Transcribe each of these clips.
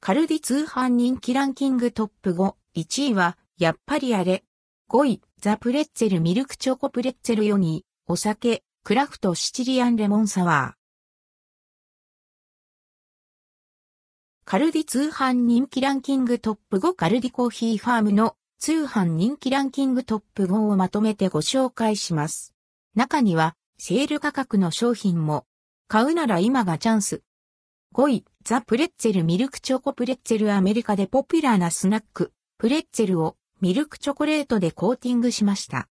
カルディ通販人気ランキングトップ5、1位は、やっぱりあれ。5位、ザ・プレッツェルミルクチョコプレッツェル4位、お酒、クラフトシチリアンレモンサワー。カルディ通販人気ランキングトップ5カルディコーヒーファームの通販人気ランキングトップ5をまとめてご紹介します。中には、セール価格の商品も、買うなら今がチャンス。5位、ザ・プレッツェルミルクチョコプレッツェルアメリカでポピュラーなスナック、プレッツェルをミルクチョコレートでコーティングしました。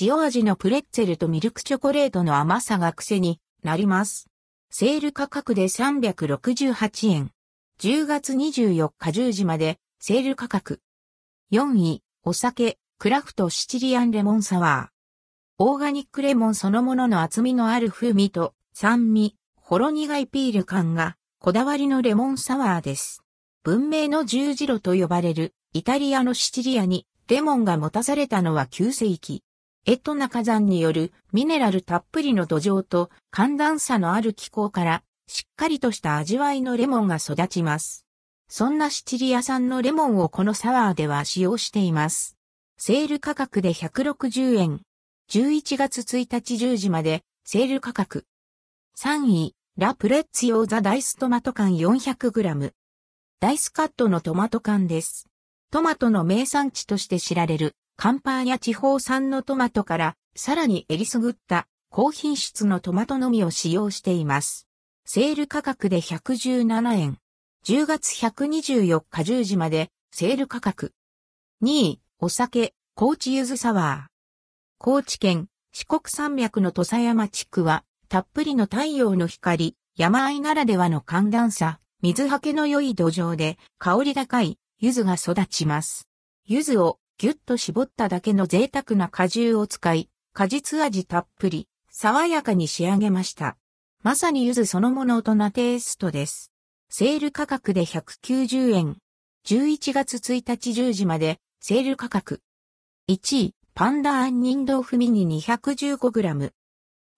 塩味のプレッツェルとミルクチョコレートの甘さが癖になります。セール価格で368円。10月24日10時までセール価格。4位、お酒、クラフトシチリアンレモンサワー。オーガニックレモンそのものの厚みのある風味と酸味、ほろ苦いピール感がこだわりのレモンサワーです。文明の十字路と呼ばれるイタリアのシチリアにレモンが持たされたのは9世紀。エトナ火山によるミネラルたっぷりの土壌と寒暖差のある気候からしっかりとした味わいのレモンが育ちます。そんなシチリア産のレモンをこのサワーでは使用しています。セール価格で160円。11月1日10時までセール価格。3位、ラプレッツヨーザダイストマト缶 400g。ダイスカットのトマト缶です。トマトの名産地として知られるカンパーニャ地方産のトマトからさらにえりすぐった高品質のトマトのみを使用しています。セール価格で117円。10月124日10時まで、セール価格。2位、お酒、高知ゆずサワー。高知県、四国山脈の土佐山地区は、たっぷりの太陽の光、山あいならではの寒暖差、水はけの良い土壌で、香り高い、柚子が育ちます。柚子をぎゅっと絞っただけの贅沢な果汁を使い、果実味たっぷり、爽やかに仕上げました。まさに柚子そのもの大人テイストです。セール価格で190円。11月1日10時まで、セール価格。1位、パンダ杏仁豆腐ミニ 215g。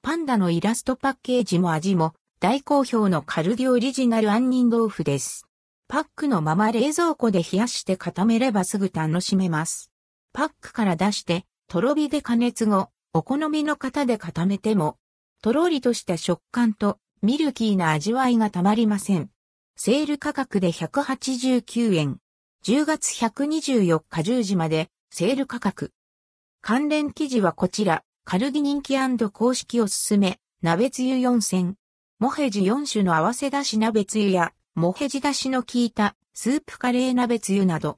パンダのイラストパッケージも味も大好評のカルディオリジナル杏仁豆腐です。パックのまま冷蔵庫で冷やして固めればすぐ楽しめます。パックから出して、とろ火で加熱後、お好みの型で固めても、とろりとした食感とミルキーな味わいがたまりません。セール価格で189円。10月124日10時まで、セール価格。関連記事はこちら、カルディ人気公式おすすめ、鍋つゆ4選。モヘジ4種の合わせだし鍋つゆや、モヘジだしの効いたスープカレー鍋つゆなど、